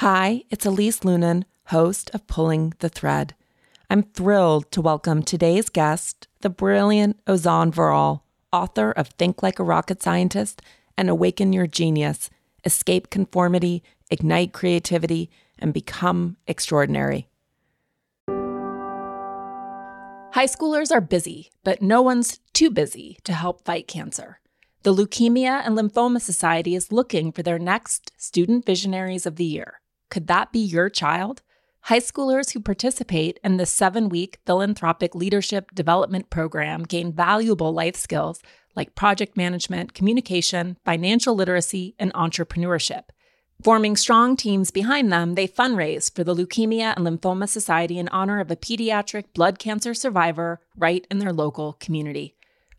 Hi, it's Elise Loehnen, host of Pulling the Thread. I'm thrilled to welcome today's guest, the brilliant Ozan Varol, author of Think Like a Rocket Scientist and Awaken Your Genius, Escape Conformity, Ignite Creativity, and Become Extraordinary. High schoolers are busy, but no one's too busy to help fight cancer. The Leukemia and Lymphoma Society is looking for their next Student Visionaries of the Year. Could that be your child? High schoolers who participate in the seven week philanthropic leadership development program gain valuable life skills like project management, communication, financial literacy, and entrepreneurship. Forming strong teams behind them, they fundraise for the Leukemia and Lymphoma Society in honor of a pediatric blood cancer survivor right in their local community.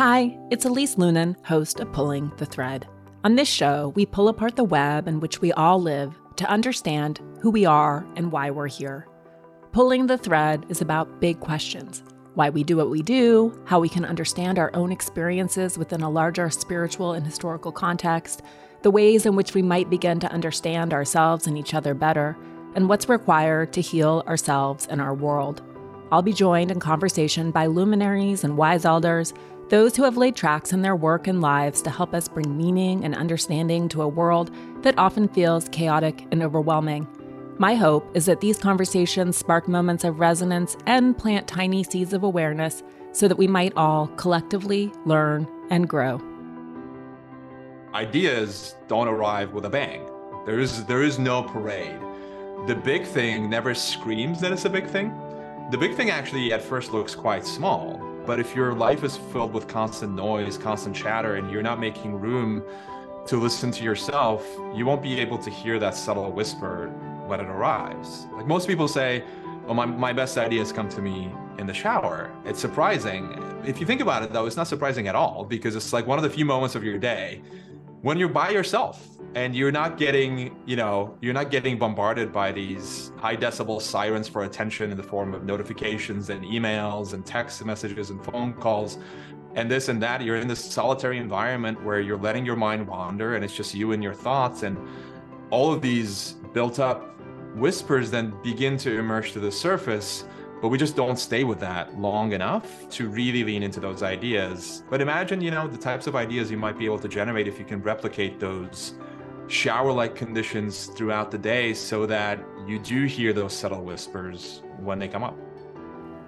Hi, it's Elise Loehnen, host of Pulling the Thread. On this show, we pull apart the web in which we all live to understand who we are and why we're here. Pulling the thread is about big questions why we do what we do, how we can understand our own experiences within a larger spiritual and historical context, the ways in which we might begin to understand ourselves and each other better, and what's required to heal ourselves and our world. I'll be joined in conversation by luminaries and wise elders, those who have laid tracks in their work and lives to help us bring meaning and understanding to a world that often feels chaotic and overwhelming. My hope is that these conversations spark moments of resonance and plant tiny seeds of awareness so that we might all collectively learn and grow. Ideas don't arrive with a bang. There is there is no parade. The big thing never screams that it's a big thing. The big thing actually at first looks quite small, but if your life is filled with constant noise, constant chatter and you're not making room to listen to yourself, you won't be able to hear that subtle whisper when it arrives. Like most people say, well, my, my best ideas come to me in the shower. It's surprising. If you think about it, though, it's not surprising at all because it's like one of the few moments of your day when you're by yourself and you're not getting, you know, you're not getting bombarded by these high decibel sirens for attention in the form of notifications and emails and text messages and phone calls and this and that. You're in this solitary environment where you're letting your mind wander and it's just you and your thoughts. And all of these built up whispers then begin to emerge to the surface but we just don't stay with that long enough to really lean into those ideas. But imagine you know the types of ideas you might be able to generate if you can replicate those shower like conditions throughout the day so that you do hear those subtle whispers when they come up.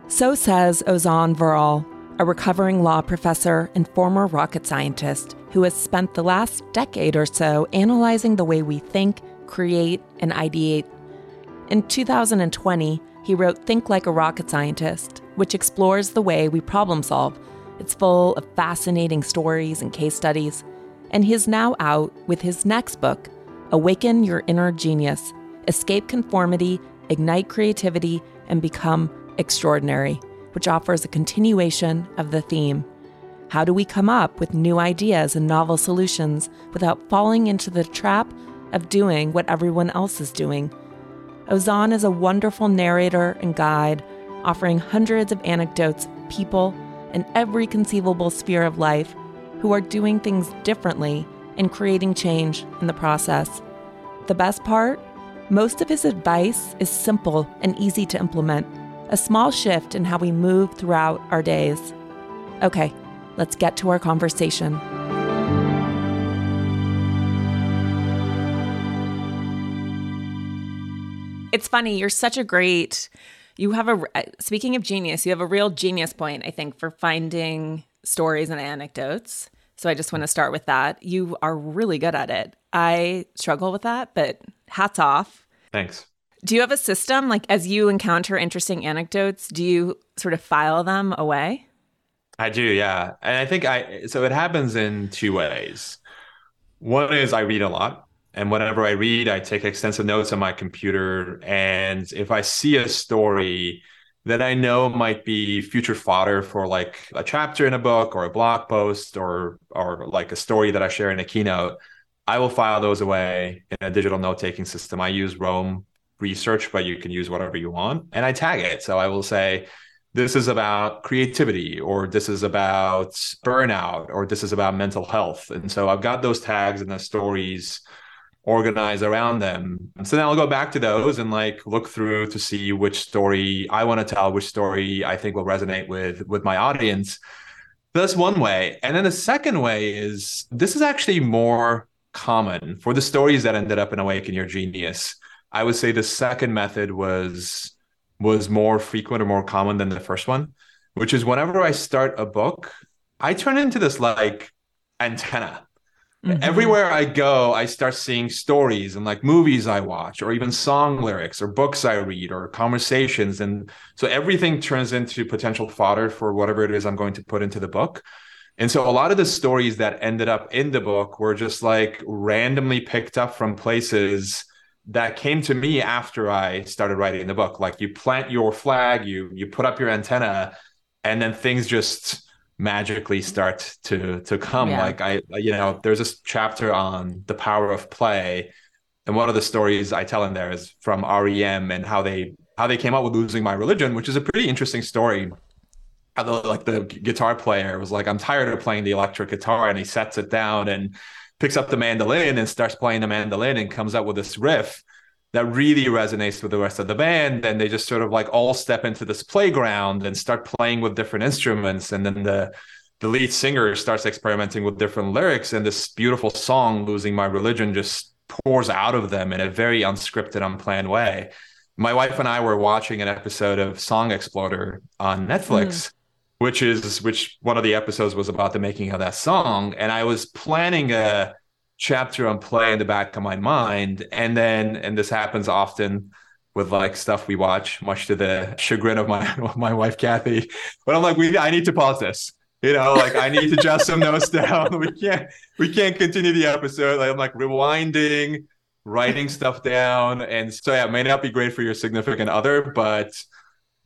So says ozan varol a recovering law professor and former rocket scientist who has spent the last decade or so analyzing the way we think create and ideate. In 2020, he wrote Think Like a Rocket Scientist, which explores the way we problem solve. It's full of fascinating stories and case studies. And he's now out with his next book, Awaken Your Inner Genius Escape Conformity, Ignite Creativity, and Become Extraordinary, which offers a continuation of the theme. How do we come up with new ideas and novel solutions without falling into the trap of doing what everyone else is doing? Ozan is a wonderful narrator and guide, offering hundreds of anecdotes, people in every conceivable sphere of life who are doing things differently and creating change in the process. The best part? Most of his advice is simple and easy to implement, a small shift in how we move throughout our days. Okay, let's get to our conversation. It's funny. You're such a great. You have a uh, speaking of genius, you have a real genius point, I think, for finding stories and anecdotes. So I just want to start with that. You are really good at it. I struggle with that, but hats off. Thanks. Do you have a system like as you encounter interesting anecdotes, do you sort of file them away? I do, yeah. And I think I so it happens in two ways. One is I read a lot. And whenever I read, I take extensive notes on my computer. And if I see a story that I know might be future fodder for like a chapter in a book or a blog post or or like a story that I share in a keynote, I will file those away in a digital note taking system. I use Roam Research, but you can use whatever you want. And I tag it. So I will say, this is about creativity, or this is about burnout, or this is about mental health. And so I've got those tags and the stories organize around them. And so then I'll go back to those and like look through to see which story I want to tell, which story I think will resonate with with my audience. That's one way. And then the second way is this is actually more common for the stories that ended up in Awaken Your Genius. I would say the second method was was more frequent or more common than the first one, which is whenever I start a book, I turn into this like antenna Mm-hmm. Everywhere I go, I start seeing stories and like movies I watch, or even song lyrics, or books I read, or conversations. And so everything turns into potential fodder for whatever it is I'm going to put into the book. And so a lot of the stories that ended up in the book were just like randomly picked up from places that came to me after I started writing the book. Like you plant your flag, you you put up your antenna, and then things just magically start to to come. Yeah. like i you know there's this chapter on the power of play. And one of the stories i tell in there is from R.E.M. and how they how they came up with losing my religion which is a pretty interesting story. How the like the guitar player was like i'm tired of playing the electric guitar and he sets it down and picks up the mandolin and starts playing the mandolin and comes up with this riff that really resonates with the rest of the band and they just sort of like all step into this playground and start playing with different instruments and then the the lead singer starts experimenting with different lyrics and this beautiful song losing my religion just pours out of them in a very unscripted unplanned way my wife and i were watching an episode of song exploder on netflix mm. which is which one of the episodes was about the making of that song and i was planning a chapter on play in the back of my mind. And then, and this happens often with like stuff we watch, much to the chagrin of my my wife Kathy. But I'm like, we I need to pause this. You know, like I need to jot some notes down. We can't we can't continue the episode. Like I'm like rewinding, writing stuff down. And so yeah, it may not be great for your significant other, but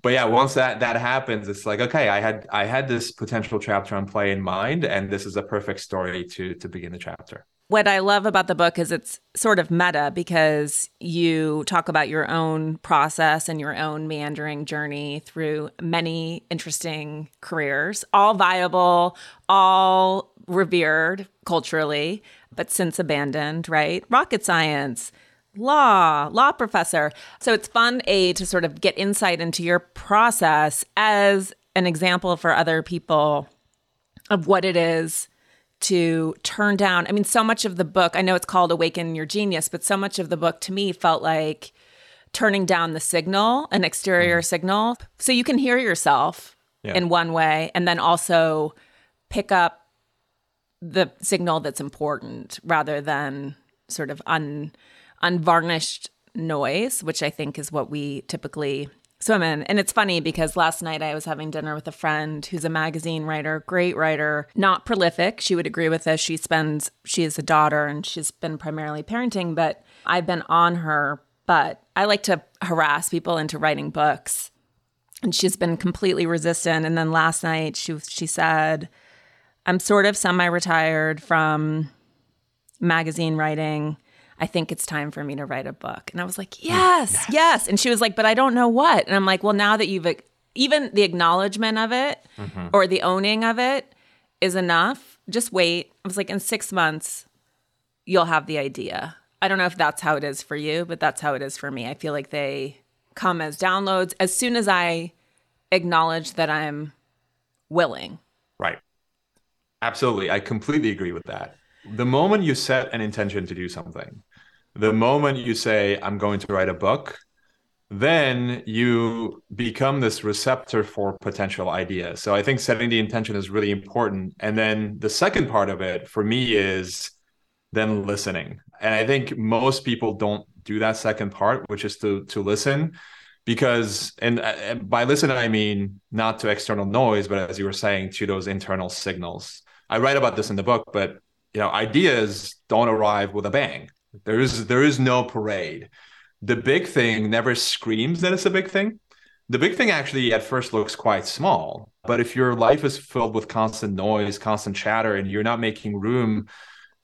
but yeah, once that that happens, it's like okay, I had I had this potential chapter on play in mind, and this is a perfect story to to begin the chapter what I love about the book is it's sort of meta because you talk about your own process and your own meandering journey through many interesting careers, all viable, all revered culturally, but since abandoned, right? Rocket science, law, law professor. So it's fun, A, to sort of get insight into your process as an example for other people of what it is to turn down. I mean, so much of the book, I know it's called Awaken Your Genius, but so much of the book to me felt like turning down the signal, an exterior mm. signal, so you can hear yourself yeah. in one way and then also pick up the signal that's important rather than sort of un unvarnished noise, which I think is what we typically swim in. And it's funny because last night I was having dinner with a friend who's a magazine writer, great writer, not prolific. She would agree with this. She spends, she is a daughter and she's been primarily parenting, but I've been on her. But I like to harass people into writing books. And she's been completely resistant. And then last night she she said, I'm sort of semi-retired from magazine writing. I think it's time for me to write a book. And I was like, yes, yes, yes. And she was like, but I don't know what. And I'm like, well, now that you've even the acknowledgement of it mm-hmm. or the owning of it is enough. Just wait. I was like, in six months, you'll have the idea. I don't know if that's how it is for you, but that's how it is for me. I feel like they come as downloads as soon as I acknowledge that I'm willing. Right. Absolutely. I completely agree with that. The moment you set an intention to do something, the moment you say, I'm going to write a book, then you become this receptor for potential ideas. So I think setting the intention is really important. And then the second part of it for me is then listening. And I think most people don't do that second part, which is to to listen. because and uh, by listen i mean not to external noise but as you were saying to those internal signals i write about this in the book but you know ideas don't arrive with a bang there is there is no parade the big thing never screams that it's a big thing the big thing actually at first looks quite small but if your life is filled with constant noise constant chatter and you're not making room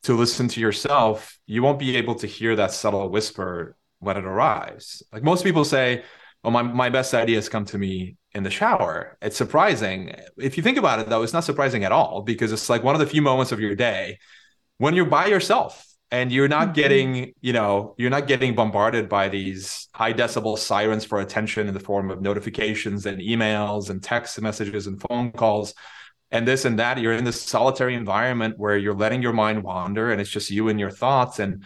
to listen to yourself you won't be able to hear that subtle whisper when it arrives like most people say well, my, my best ideas come to me in the shower. It's surprising. If you think about it, though, it's not surprising at all because it's like one of the few moments of your day when you're by yourself and you're not mm-hmm. getting, you know, you're not getting bombarded by these high decibel sirens for attention in the form of notifications and emails and text messages and phone calls and this and that. You're in this solitary environment where you're letting your mind wander and it's just you and your thoughts. And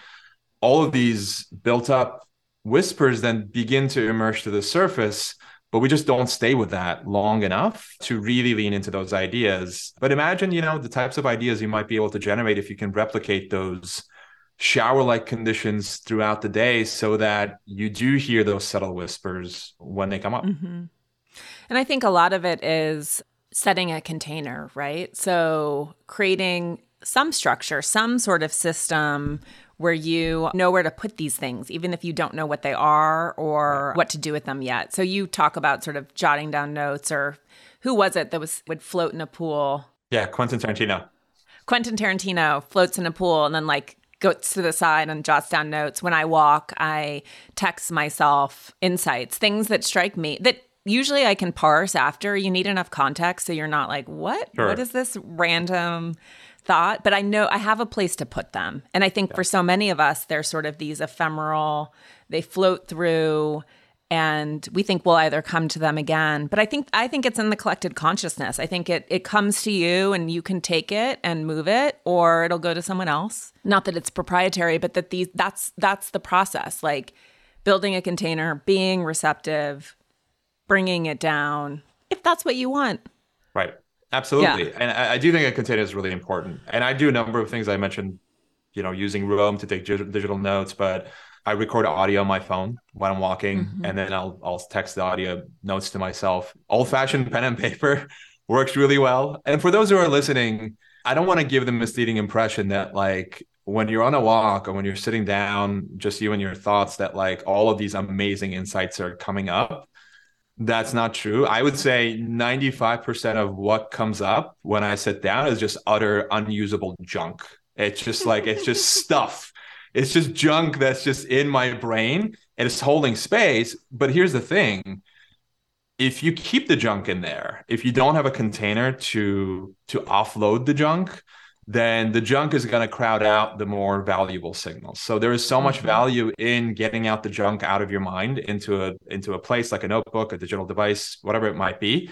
all of these built up whispers then begin to emerge to the surface but we just don't stay with that long enough to really lean into those ideas. But imagine you know the types of ideas you might be able to generate if you can replicate those shower like conditions throughout the day so that you do hear those subtle whispers when they come up. Mm-hmm. and i think a lot of it is setting a container right? So creating some structure some sort of system where you know where to put these things, even if you don't know what they are or what to do with them yet. So you talk about sort of jotting down notes or who was it that was would float in a pool? Yeah, Quentin Tarantino. Quentin Tarantino floats in a pool and then like goes to the side and jots down notes. When I walk, I text myself insights, things that strike me that usually I can parse after. You need enough context so you're not like, what? Sure. What is this random thought, but I know I have a place to put them. And I think yeah. for so many of us, they're sort of these ephemeral, they float through and we think we'll either come to them again. But I think I think it's in the collected consciousness. I think it it comes to you and you can take it and move it or it'll go to someone else. Not that it's proprietary, but that these that's that's the process. Like building a container, being receptive, bringing it down if that's what you want. Right. Absolutely. Yeah. And I, I, do think a container is really important. And I do a number of things I mentioned, you know, using Roam to take digital notes, but I record audio on my phone when I'm walking mm-hmm. and then I'll I'll text the audio notes to myself. Old-fashioned pen and paper works really well. And for those who are listening, I don't want to give the misleading impression that like when you're on a walk or when you're sitting down, just you and your thoughts, that like all of these amazing insights are coming up that's not true. I would say 95% of what comes up when I sit down is just utter unusable junk. It's just like, it's just stuff. It's just junk that's just in my brain and it's holding space. But here's the thing if you keep the junk in there, if you don't have a container to to offload the junk, then the junk is going to crowd out the more valuable signals. So there is so much mm-hmm. value in getting out the junk out of your mind into a into a place like a notebook, a digital device, whatever it might be.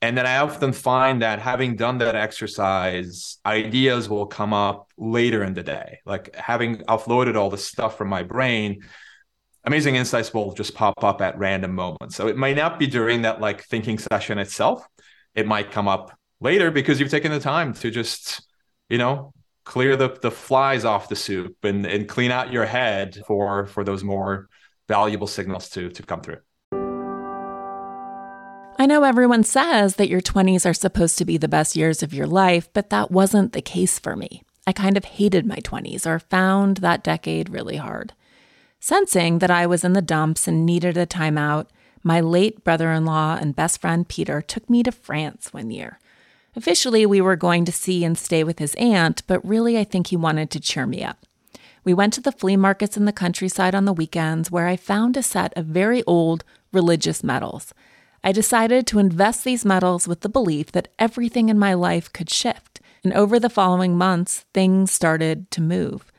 And then I often find that having done that exercise, ideas will come up later in the day. Like having offloaded all the stuff from my brain, amazing insights will just pop up at random moments. So it might not be during that like thinking session itself. It might come up later because you've taken the time to just you know, clear the, the flies off the soup and, and clean out your head for for those more valuable signals to to come through. I know everyone says that your 20s are supposed to be the best years of your life, but that wasn't the case for me. I kind of hated my 20s or found that decade really hard. Sensing that I was in the dumps and needed a timeout, my late brother in law and best friend Peter took me to France one year. Officially, we were going to see and stay with his aunt, but really, I think he wanted to cheer me up. We went to the flea markets in the countryside on the weekends where I found a set of very old religious medals. I decided to invest these medals with the belief that everything in my life could shift, and over the following months, things started to move.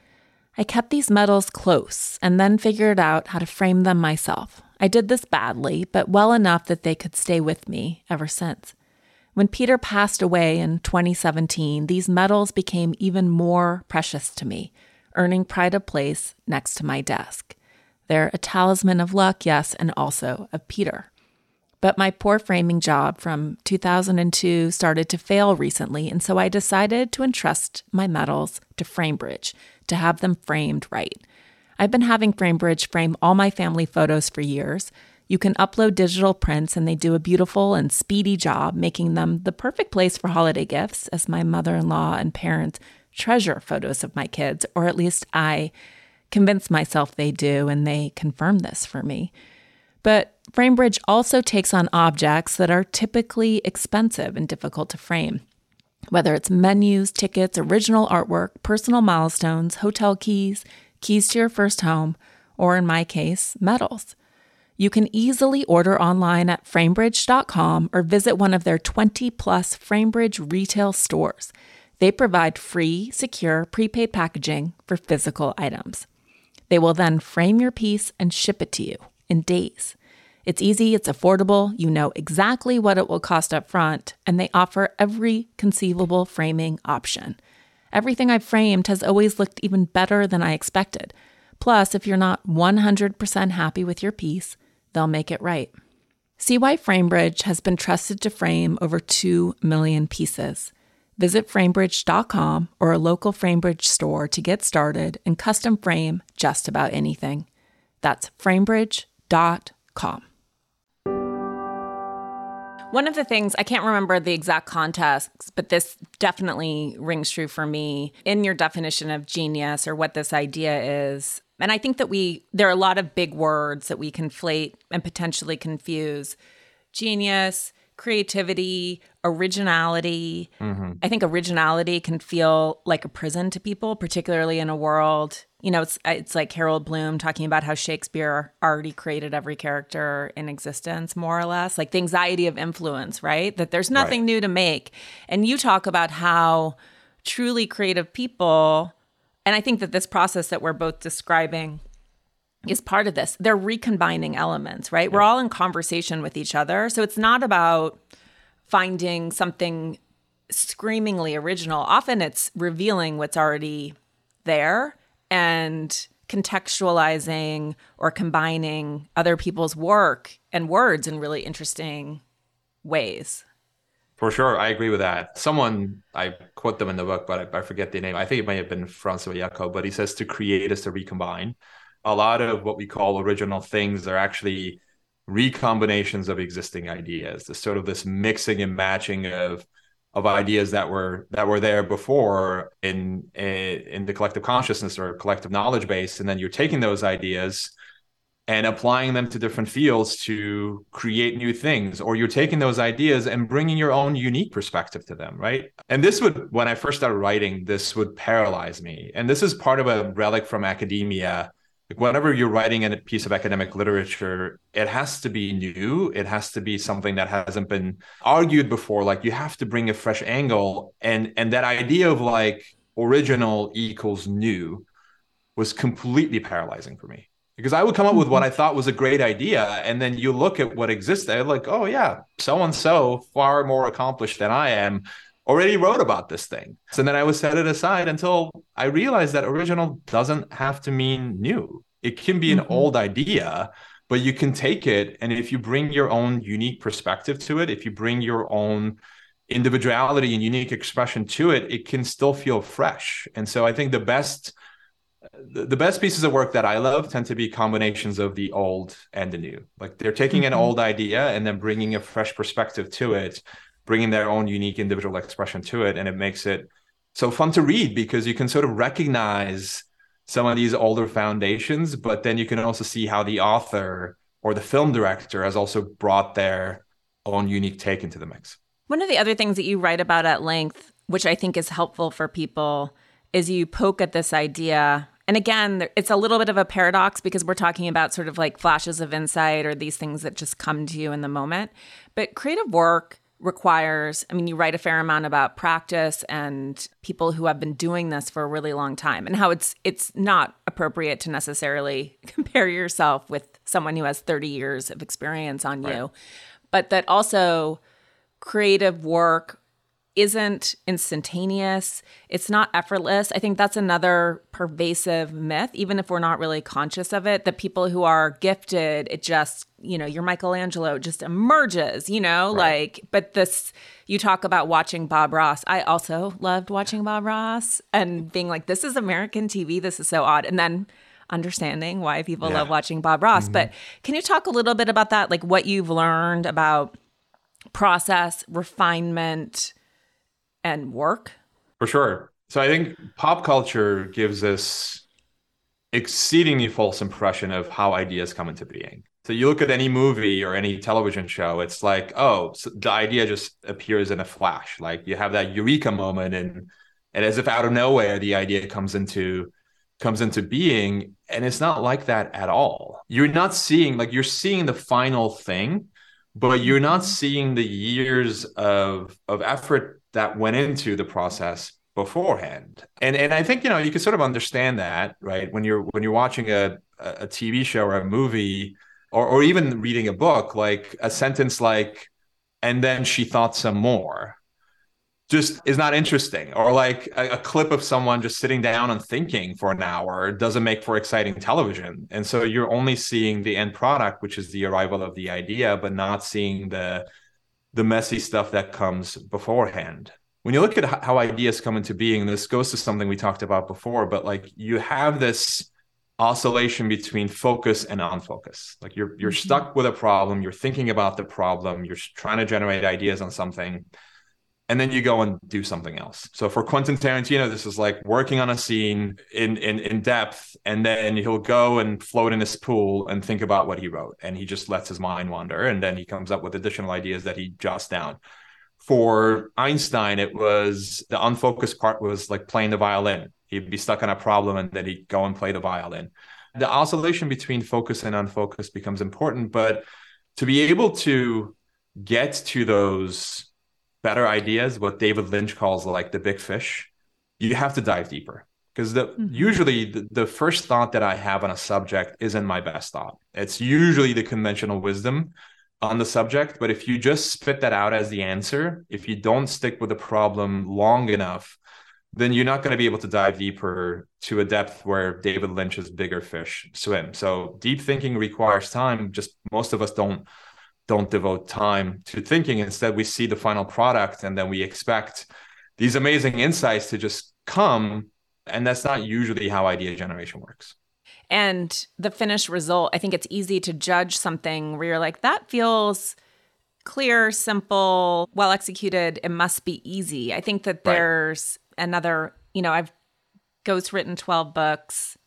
I kept these medals close and then figured out how to frame them myself. I did this badly, but well enough that they could stay with me ever since. When Peter passed away in 2017, these medals became even more precious to me, earning pride of place next to my desk. They're a talisman of luck, yes, and also of Peter. But my poor framing job from 2002 started to fail recently, and so I decided to entrust my medals to FrameBridge to have them framed right. I've been having FrameBridge frame all my family photos for years, You can upload digital prints, and they do a beautiful and speedy job, making them the perfect place for holiday gifts, as my mother in law and parents treasure photos of my kids, or at least I convince myself they do, and they confirm this for me. But FrameBridge also takes on objects that are typically expensive and difficult to frame. Whether it's menus, tickets, original artwork, personal milestones, hotel keys, keys to your first home, or in my case, medals. You can easily order online at framebridge.com or visit one of their 20 plus Framebridge retail stores. They provide free, secure, prepaid packaging for physical items. They will then frame your piece and ship it to you in days. It's easy, it's affordable, you know exactly what it will cost up front, and they offer every conceivable framing option. Everything I've framed has always looked even better than I expected. Plus, if you're not 100% happy with your piece, they'll make it right. See why FrameBridge has been trusted to frame over 2 million pieces. Visit framebridge.com or a local FrameBridge store to get started and custom frame just about anything. That's framebridge.com. One of the things, I can't remember the exact context, but this definitely rings true for me in your definition of genius or what this idea is. And I think that we, there are a lot of big words that we conflate and potentially confuse genius, creativity, originality. Mm-hmm. I think originality can feel like a prison to people, particularly in a world you know, it's it's like Harold Bloom talking about how Shakespeare already created every character in existence, more or less, like the anxiety of influence, right? That there's nothing right. new to make. And you talk about how truly creative people, and I think that this process that we're both describing is part of this. They're recombining elements, right? Yeah. We're all in conversation with each other. So it's not about finding something screamingly original. Often it's revealing what's already there and contextualizing or combining other people's work and words in really interesting ways. For sure, I agree with that. Someone I quote them in the book, but I, I forget the name. I think it may have been Francois Jacob, but he says to create is to recombine. A lot of what we call original things are actually recombinations of existing ideas. This sort of this mixing and matching of of ideas that were that were there before in in the collective consciousness or collective knowledge base and then you're taking those ideas and applying them to different fields to create new things or you're taking those ideas and bringing your own unique perspective to them right? And this would when i first started writing this would paralyze me. And this is part of a relic from academia. Like whenever you're writing a piece of academic literature it has to be new. It has to be something that hasn't been argued before. Like you have to bring a fresh angle. And and that idea of like original equals new was completely paralyzing for me because i would come up with what mm-hmm. i thought was a great idea and then you look at what existed like oh yeah so and so far more accomplished than i am already wrote about this thing. So then I would set it aside until I realized that original doesn't have to mean new. It can be an mm-hmm. old idea, but you can take it and if you bring your own unique perspective to it, if you bring your own individuality and unique expression to it, it can still feel fresh. And so I think the best the best pieces of work that I love tend to be combinations of the old and the new. Like they're taking mm-hmm. an old idea and then bringing a fresh perspective to it bringing their own unique individual expression to it and it makes it so fun to read because you can sort of recognize some of these older foundations but then you can also see how the author or the film director has also brought their own unique take into the mix one of the other things that you write about at length which i think is helpful for people is you poke at this idea and again, it's a little bit of a paradox because we're talking about sort of like flashes of insight or these things that just come to you in the moment. But creative work requires i mean you write a fair amount about practice and people who have been doing this for a really long time and how it's it's not appropriate to necessarily compare yourself with someone who has 30 years of experience on right. you but that also creative work isn't instantaneous. It's not effortless. I think that's another pervasive myth, even if we're not really conscious of it. That people who are gifted, it just, you know, you're Michelangelo, just emerges, you know, right. like, but this, you talk about watching Bob Ross. I also loved watching Bob Ross and being like, this is American TV. This is so odd. And then understanding why people yeah. love watching Bob Ross. Mm-hmm. But can you talk a little bit about that? Like what you've learned about process, refinement, and work? For sure. So I think pop culture gives us exceedingly false impression of how ideas come into being. So you look at any movie or any television show, it's like, oh, so the idea just appears in a flash. Like you have that eureka moment, and and as if out of nowhere, the idea comes into comes into being, and it's not like that at all. You're not seeing like you're seeing the final thing, but you're not seeing the years of of effort that went into the process beforehand. And and I think you know you can sort of understand that, right? When you're when you're watching a a TV show or a movie or or even reading a book, like a sentence like, and then she thought some more just is not interesting or like a, a, clip of someone just sitting down and thinking for an hour doesn't make for exciting television and so you're only seeing the end product which is the arrival of the idea but not seeing the the messy stuff that comes beforehand when you look at how ideas come into being this goes to something we talked about before but like you have this oscillation between focus and unfocus. Like you're you're mm-hmm. stuck with a problem, you're thinking about the problem, you're trying to generate ideas on something, and then you go and do something else. So for Quentin Tarantino, this is like working on a scene in in in depth, and then he'll go and float in his pool and think about what he wrote, and he just lets his mind wander, and then he comes up with additional ideas that he jots down. For Einstein, it was the unfocused part was like playing the violin he'd be stuck on a problem and then he'd go and play the violin. The oscillation between focus and unfocus becomes important, but to be able to get to those better ideas, what David Lynch calls like the big fish, you have to dive deeper. Because the mm-hmm. usually the, the first thought that I have on a subject isn't my best thought. It's usually the conventional wisdom on the subject. But if you just spit that out as the answer, if you don't stick with the problem long enough, then you're not going to be able to dive deeper to a depth where David Lynch's bigger fish swim. So deep thinking requires time. Just most of us don't don't devote time to thinking. Instead, we see the final product and then we expect these amazing insights to just come. And that's not usually how idea generation works. And the finished result, I think it's easy to judge something where you're like, that feels clear, simple, well executed. It must be easy. I think that there's another, you know, I've ghost written 12 books.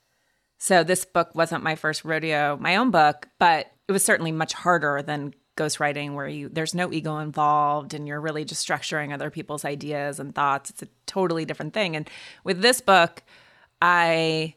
So this book wasn't my first rodeo, my own book, but it was certainly much harder than ghostwriting where you there's no ego involved and you're really just structuring other people's ideas and thoughts. It's a totally different thing. And with this book, I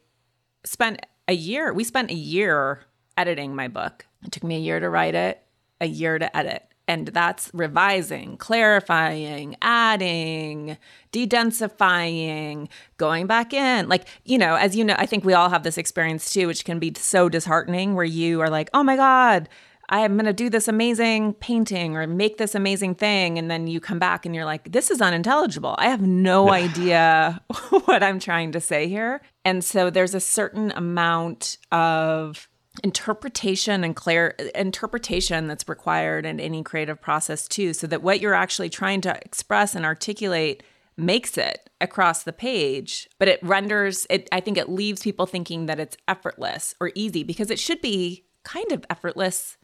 spent a year, we spent a year editing my book. It took me a year to write it, a year to edit and that's revising, clarifying, adding, dedensifying, going back in. Like, you know, as you know, I think we all have this experience too, which can be so disheartening where you are like, oh my God, I'm going to do this amazing painting or make this amazing thing. And then you come back and you're like, this is unintelligible. I have no idea what I'm trying to say here. And so there's a certain amount of interpretation and clear interpretation that's required in any creative process too so that what you're actually trying to express and articulate makes it across the page but it renders it i think it leaves people thinking that it's effortless or easy because it should be kind of effortless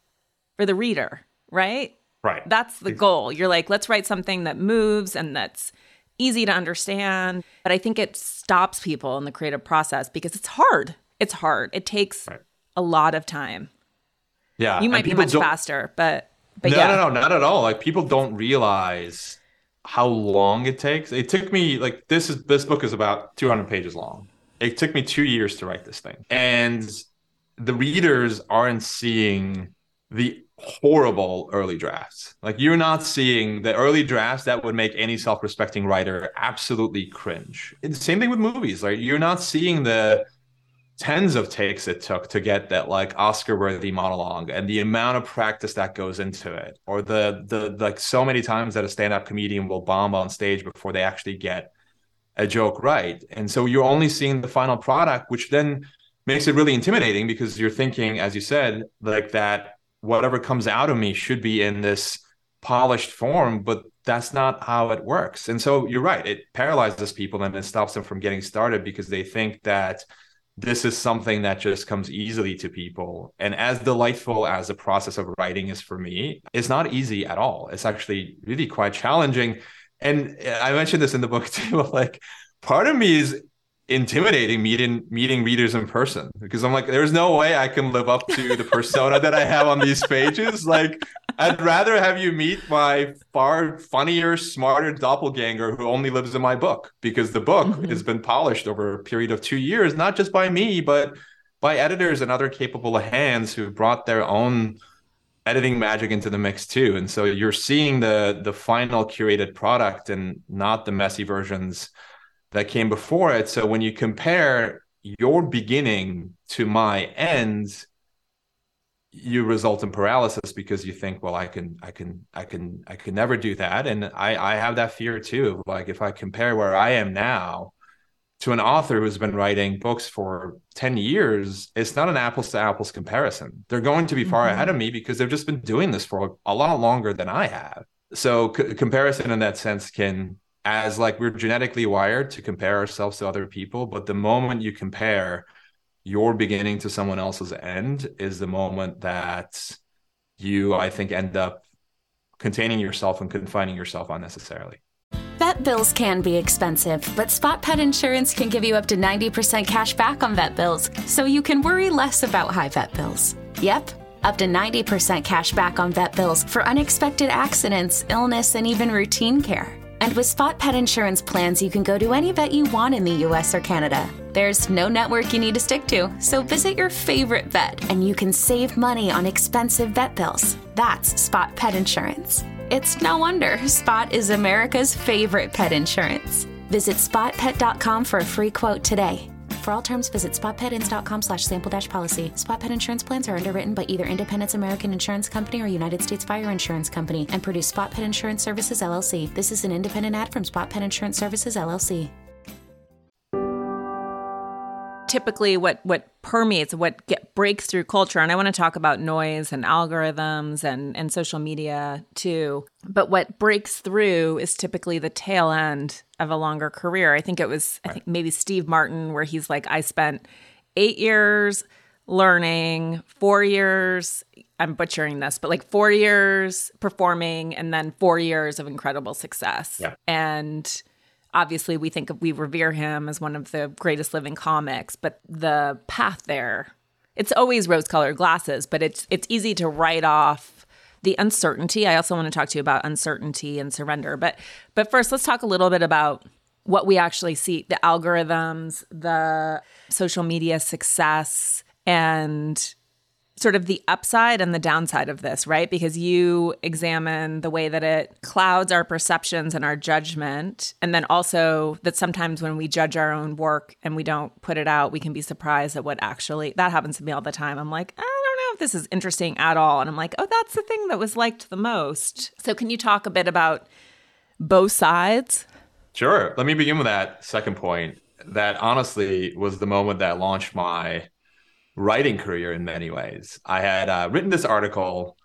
for the reader right right that's the goal you're like let's write something that moves and that's easy to understand but i think it stops people in the creative process because it's hard it's hard it takes right a lot of time. Yeah. You might be much faster, but but no, yeah. no, no, not at all. Like people don't realize how long it takes. It took me like this is this book is about 200 pages long. It took me 2 years to write this thing. And the readers aren't seeing the horrible early drafts. Like you're not seeing the early drafts that would make any self-respecting writer absolutely cringe. The same thing with movies. Like you're not seeing the tens of takes it took to get that like Oscar worthy monologue and the amount of practice that goes into it or the the like so many times that a stand-up comedian will bomb on stage before they actually get a joke right and so you're only seeing the final product which then makes it really intimidating because you're thinking as you said like that whatever comes out of me should be in this polished form but that's not how it works and so you're right it paralyzes people and it stops them from getting started because they think that this is something that just comes easily to people. And as delightful as the process of writing is for me, it's not easy at all. It's actually really quite challenging. And I mentioned this in the book too. Like, part of me is intimidating meeting meeting readers in person because I'm like, there's no way I can live up to the persona that I have on these pages. Like, I'd rather have you meet my far funnier, smarter doppelganger who only lives in my book because the book mm-hmm. has been polished over a period of two years, not just by me, but by editors and other capable hands who brought their own editing magic into the mix too. And so you're seeing the the final curated product and not the messy versions that came before it. So when you compare your beginning to my end, you result in paralysis because you think, well, I can, I can, I can, I can never do that. And I, I have that fear too. Like if I compare where I am now to an author who's been writing books for 10 years, it's not an apples to apples comparison. They're going to be far mm-hmm. ahead of me because they've just been doing this for a lot longer than I have. So c- comparison in that sense can as like we're genetically wired to compare ourselves to other people but the moment you compare your beginning to someone else's end is the moment that you i think end up containing yourself and confining yourself unnecessarily Vet bills can be expensive, but Spot Pet Insurance can give you up to 90% cash back on vet bills, so you can worry less about high vet bills. Yep, up to 90% cash back on vet bills for unexpected accidents, illness, and even routine care. And with Spot Pet Insurance plans, you can go to any vet you want in the US or Canada. There's no network you need to stick to, so visit your favorite vet and you can save money on expensive vet bills. That's Spot Pet Insurance. It's no wonder Spot is America's favorite pet insurance. Visit spotpet.com for a free quote today. For all terms, visit spotpetins.com slash sample dash policy. Spot pet insurance plans are underwritten by either Independence American Insurance Company or United States Fire Insurance Company and produce Spot Pet Insurance Services LLC. This is an independent ad from Spot Pet Insurance Services LLC typically what what permeates what get, breaks through culture and i want to talk about noise and algorithms and and social media too but what breaks through is typically the tail end of a longer career i think it was right. i think maybe steve martin where he's like i spent eight years learning four years i'm butchering this but like four years performing and then four years of incredible success yeah. and obviously we think of, we revere him as one of the greatest living comics, but the path there, it's always rose-colored glasses, but it's it's easy to write off the uncertainty. I also want to talk to you about uncertainty and surrender, but but first let's talk a little bit about what we actually see, the algorithms, the social media success and sort of the upside and the downside of this, right? Because you examine the way that it clouds our perceptions and our judgment. And then also that sometimes when we judge our own work and we don't put it out, we can be surprised at what actually that happens to me all the time. I'm like, I don't know if this is interesting at all. And I'm like, oh, that's the thing that was liked the most. So can you talk a bit about both sides? Sure. Let me begin with that second point. That honestly was the moment that launched my writing career in many ways. I had uh, written this article.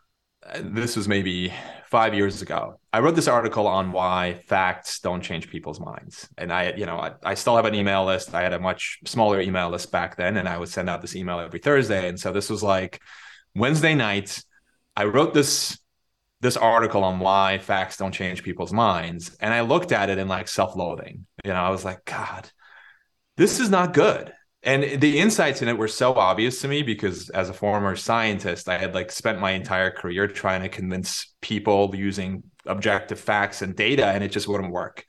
Uh, this was maybe five years ago. I wrote this article on why facts don't change people's minds. And I, you know, I, I still have an email list. I had a much smaller email list back then, and I would send out this email every Thursday. And so this was like Wednesday night. I wrote this this article on why facts don't change people's minds, and I looked at it in like self-loathing. You know, I was like, God, this is not good and the insights in it were so obvious to me because as a former scientist i had like spent my entire career trying to convince people using objective facts and data and it just wouldn't work.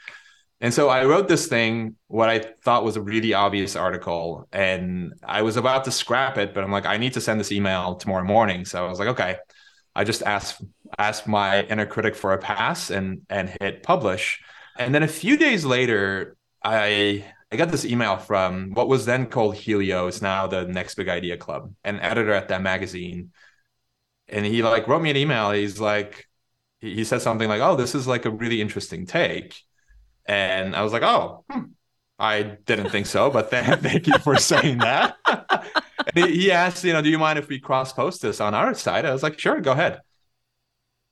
And so i wrote this thing what i thought was a really obvious article and i was about to scrap it but i'm like i need to send this email tomorrow morning. So i was like okay. I just asked asked my inner critic for a pass and and hit publish. And then a few days later i I got this email from what was then called Heleo. It's now the Next Big Idea Club, an editor at that magazine. And he like wrote me an email. He's like, he said something like, "Oh, this is like a really interesting take," and I was like, "Oh, hmm. I didn't think so, but th- thank you for saying that." he asked, you know, do you mind if we cross post this on our side? I was like, sure, go ahead.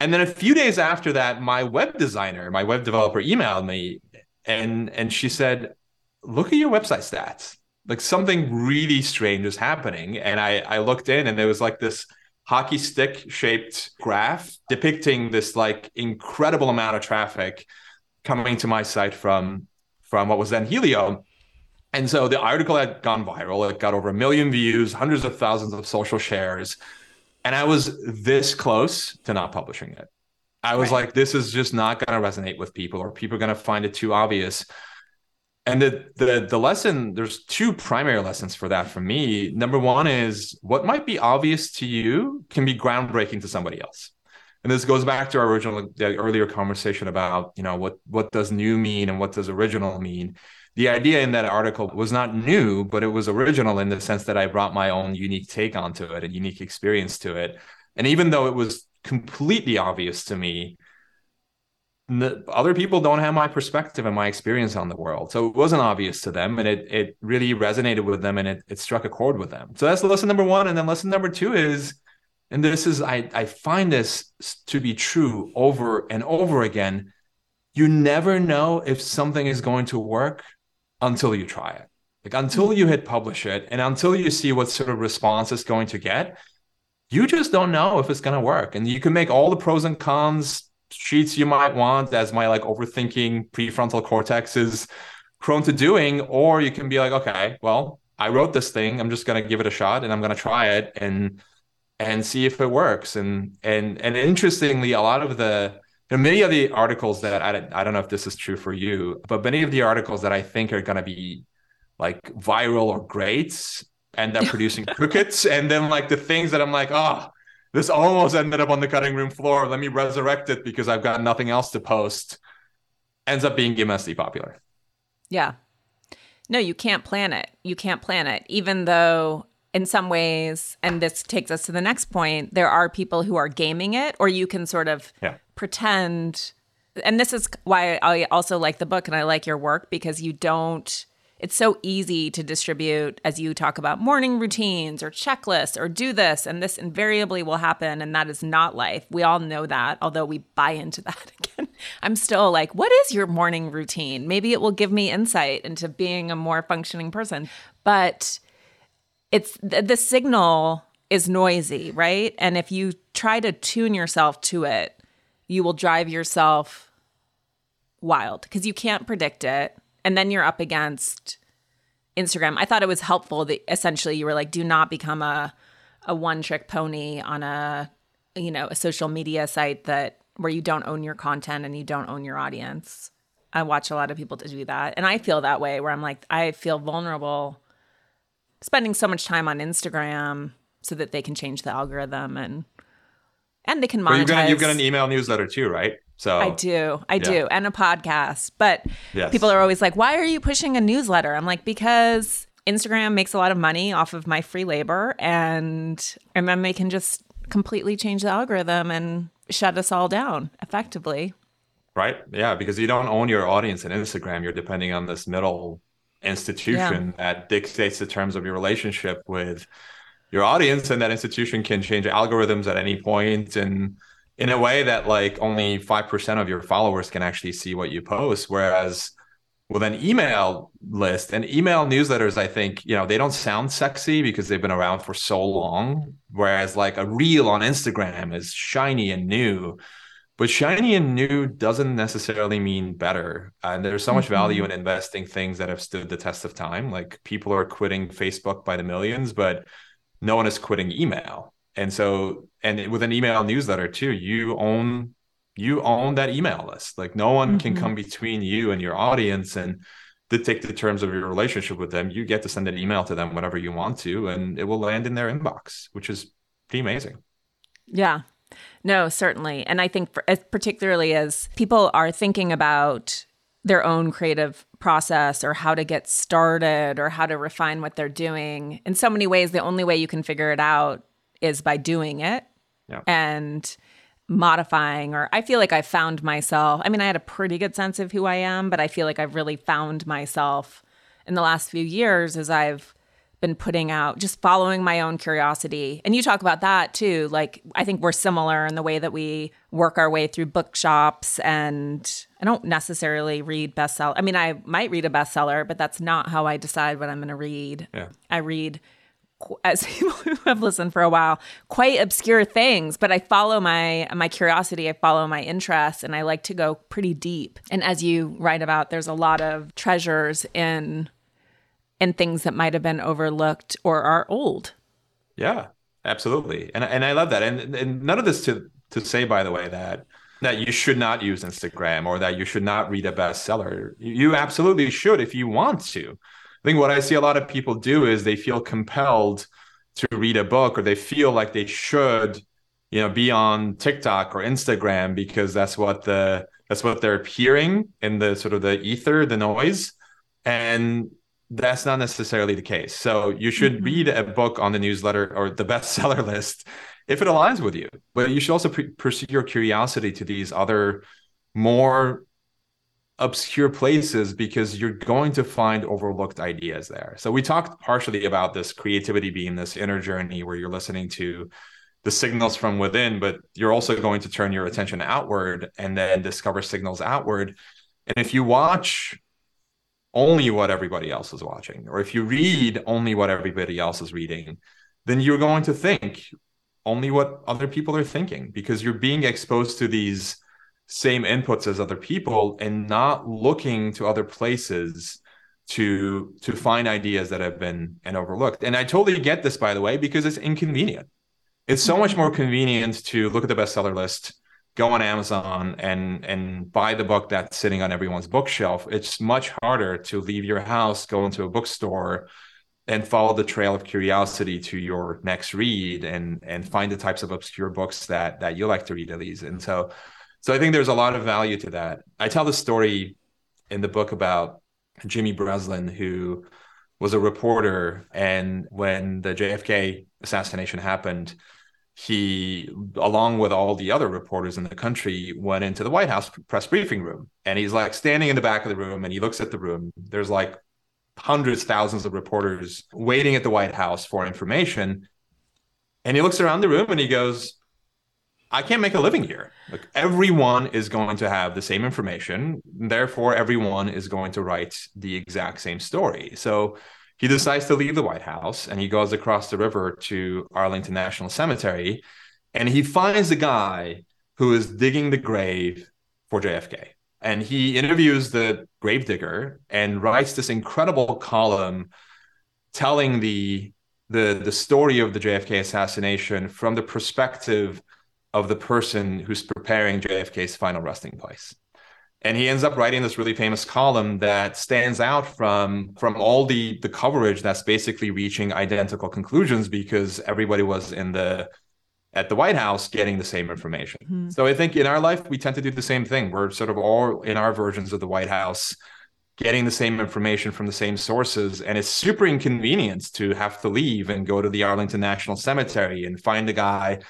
And then a few days after that, my web designer, my web developer emailed me and and she said, look at your website stats. like something really strange is happening. And I, I looked in and there was like this hockey stick shaped graph depicting this like incredible amount of traffic coming to my site from from what was then Heleo. And so the article had gone viral. It got over a million views, hundreds of thousands of social shares. And I was this close to not publishing it. I was right. like, this is just not going to resonate with people, or people are going to find it too obvious. And the, the the lesson, there's two primary lessons for that for me. Number one is what might be obvious to you can be groundbreaking to somebody else. And this goes back to our original the earlier conversation about, you know, what what does new mean and what does original mean. The idea in that article was not new, but it was original in the sense that I brought my own unique take onto it, a unique experience to it. And even though it was completely obvious to me other people don't have my perspective and my experience on the world. So it wasn't obvious to them and it it really resonated with them and it, it struck a chord with them. So that's lesson number one and then lesson number two is and this is i i find this to be true over and over again you never know if something is going to work until you try it. Like until you hit publish it and until you see what sort of response it's going to get you just don't know if it's going to work. And you can make all the pros and cons sheets you might want as my like overthinking prefrontal cortex is prone to doing, or you can be like, okay, well, I wrote this thing. I'm just going to give it a shot and I'm going to try it and and see if it works. And and and interestingly, a lot of the many of the articles that I, I don't know if this is true for you, but many of the articles that I think are going to be like viral or great end up producing crickets. And then like the things that I'm like, oh, this almost ended up on the cutting room floor. Let me resurrect it because I've got nothing else to post. Ends up being immensely popular. Yeah. No, you can't plan it. You can't plan it. Even though in some ways, and this takes us to the next point, there are people who are gaming it, or you can sort of yeah. pretend. And this is why I also like the book and I like your work because you don't it's so easy to distribute as you talk about morning routines or checklists or do this and this invariably will happen and that is not life. We all know that although we buy into that again. I'm still like what is your morning routine? Maybe it will give me insight into being a more functioning person. But it's the, the signal is noisy right? And if you try to tune yourself to it you will drive yourself wild because you can't predict it and then you're up against Instagram. I thought it was helpful that essentially you were like, do not become a a one trick pony on a you know a social media site that where you don't own your content and you don't own your audience. I watch a lot of people to do that, and I feel that way where I'm like, I feel vulnerable spending so much time on Instagram so that they can change the algorithm and and they can monetize. you've got, you've got an email newsletter too, right? So I do, I yeah. do, and a podcast. But yes. people are always like, "Why are you pushing a newsletter?" I'm like, because Instagram makes a lot of money off of my free labor, and and then they can just completely change the algorithm and shut us all down effectively. Right? Yeah, because you don't own your audience in Instagram. You're depending on this middle institution yeah. that dictates the terms of your relationship with your audience, and that institution can change algorithms at any point and in a way that like only 5% of your followers can actually see what you post whereas with an email list and email newsletters i think you know they don't sound sexy because they've been around for so long whereas like a reel on instagram is shiny and new. But shiny and new doesn't necessarily mean better and there's so much mm-hmm. value in investing things that have stood the test of time. Like people are quitting facebook by the millions but no one is quitting email. And so and with an email newsletter too you own you own that email list. Like no one mm-hmm. can come between you and your audience and dictate the terms of your relationship with them. You get to send an email to them whenever you want to and it will land in their inbox which is pretty amazing. Yeah. No certainly. And i think for, particularly as people are thinking about their own creative process or how to get started or how to refine what they're doing. In so many ways the only way you can figure it out is by doing it yeah. and modifying or I feel like I found myself. I mean, I had a pretty good sense of who I am, but I feel like I've really found myself in the last few years as I've been putting out, just following my own curiosity. And you talk about that too. Like, I think we're similar in the way that we work our way through bookshops. And I don't necessarily read bestseller. I mean, I might read a bestseller, but that's not how I decide what I'm going to read. Yeah. I read as people who have listened for a while, quite obscure things, but I follow my my curiosity, I follow my interests, and I like to go pretty deep. And as you write about, there's a lot of treasures in in things that might have been overlooked or are old. Yeah, absolutely. And and I love that. And and none of this to to say by the way that that you should not use Instagram or that you should not read a bestseller. You absolutely should if you want to. I think what I see a lot of people do is they feel compelled to read a book or they feel like they should, you know, be on TikTok or Instagram because that's what the that's what they're hearing in the sort of the ether, the noise. And that's not necessarily the case. So you should mm-hmm. read a book on the newsletter or the bestseller list if it aligns with you. But you should also pre- pursue your curiosity to these other more obscure places because you're going to find overlooked ideas there. So we talked partially about this creativity being this inner journey where you're listening to the signals from within, but you're also going to turn your attention outward and then discover signals outward. And if you watch only what everybody else is watching, or if you read only what everybody else is reading, then you're going to think only what other people are thinking because you're being exposed to these same inputs as other people and not looking to other places to to find ideas that have been and overlooked. And i totally get this by the way because it's inconvenient. It's so much mm-hmm. more convenient to look at the bestseller list go on amazon and and buy the book that's sitting on everyone's bookshelf. It's much harder to leave your house go into a bookstore and follow the trail of curiosity to your next read and and find the types of obscure books that that you like to read at least and so so I think there's a lot of value to that. I tell the story in the book about Jimmy Breslin, who was a reporter, and when the JFK assassination happened, he, along with all the other reporters in the country, went into the White House press briefing room. And he's like standing in the back of the room and he looks at the room. There's like hundreds, thousands of reporters waiting at the White House for information. And he looks around the room and he goes, I can't make a living here. Like everyone is going to have the same information. Therefore, everyone is going to write the exact same story. So he decides to leave the White House and he goes across the river to Arlington National Cemetery and he finds a guy who is digging the grave for JFK. And he interviews the gravedigger and writes this incredible column telling the the the story of the JFK assassination from the perspective of the person who's preparing JFK's final resting place. And he ends up writing this really famous column that stands out from from all the the coverage that's basically reaching identical conclusions because everybody was in the at the White House getting the same information. Mm-hmm. So I think in our life we tend to do the same thing. We're sort of all in our versions of the White House getting the same information from the same sources and it's super inconvenient to have to leave and go to the Arlington National Cemetery and find a guy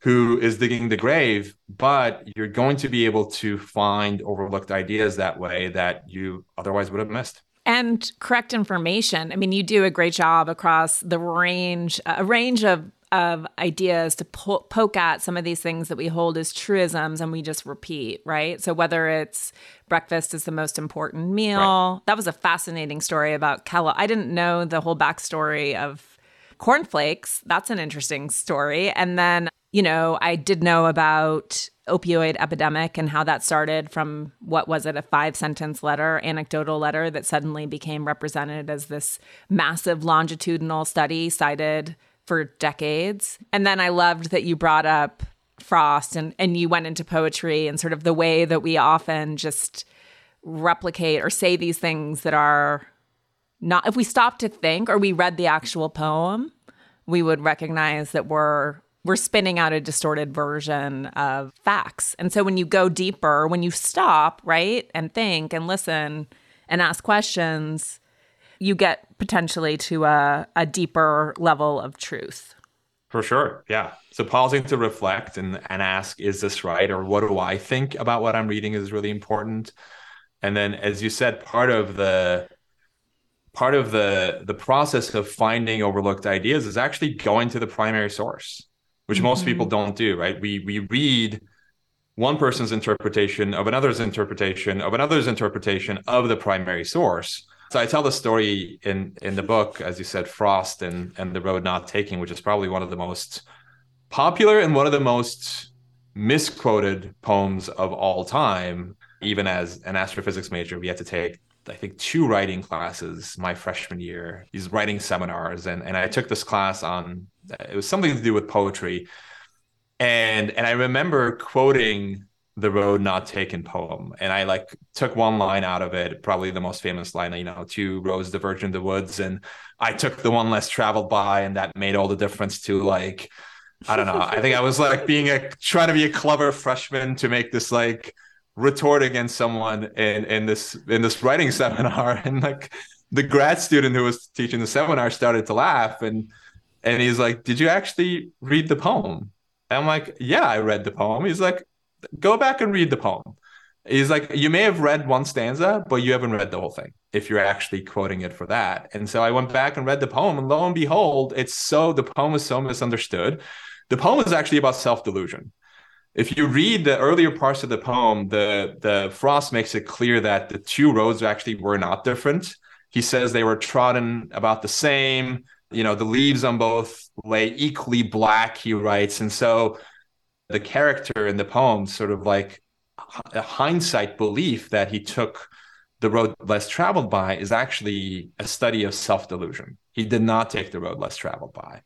who is digging the grave, but you're going to be able to find overlooked ideas that way that you otherwise would have missed. And correct information. I mean, you do a great job across the range, a range of of ideas to po- poke at some of these things that we hold as truisms and we just repeat, right? So whether it's breakfast is the most important meal, right. that was a fascinating story about Kellogg. I didn't know the whole backstory of cornflakes. That's an interesting story. And then you know, I did know about opioid epidemic and how that started from what was it a five sentence letter anecdotal letter that suddenly became represented as this massive longitudinal study cited for decades and then i loved that you brought up frost and and you went into poetry and sort of the way that we often just replicate or say these things that are not if we stop to think or we read the actual poem we would recognize that we're we're spinning out a distorted version of facts. And so when you go deeper, when you stop, right, and think and listen and ask questions, you get potentially to a, a deeper level of truth. For sure. Yeah. So pausing to reflect and, and ask, is this right? Or what do I think about what I'm reading is really important. And then, as you said, part of the part of the the process of finding overlooked ideas is actually going to the primary source, which mm-hmm. most people don't do, right? We we read one person's interpretation of another's interpretation of another's interpretation of the primary source. So I tell the story in in the book, as you said, Frost and and the road not taking, which is probably one of the most popular and one of the most misquoted poems of all time. Even as an astrophysics major, we had to take I think two writing classes my freshman year, these writing seminars, and and I took this class on it was something to do with poetry, and and I remember quoting the road not taken poem and i like took one line out of it probably the most famous line you know two roads diverge in the woods and i took the one less traveled by and that made all the difference to like i don't know. I think i was like being a trying to be a clever freshman to make this like retort against someone in in this in this writing seminar and like the grad student who was teaching the seminar started to laugh and and he's like did you actually read the poem and i'm like yeah i read the poem he's like go back and read the poem. He's like, you may have read one stanza, but you haven't read the whole thing if you're actually quoting it for that. And so I went back and read the poem, and lo and behold, it's so the poem is so misunderstood. The poem is actually about self delusion. If you read the earlier parts of the poem, the the Frost makes it clear that the two roads actually were not different. He says they were trodden about the same. You know, the leaves on both lay equally black. He writes, and so the character in the poem sort of like a hindsight belief that he took the road less traveled by is actually a study of self-delusion. He did not take the road less traveled by.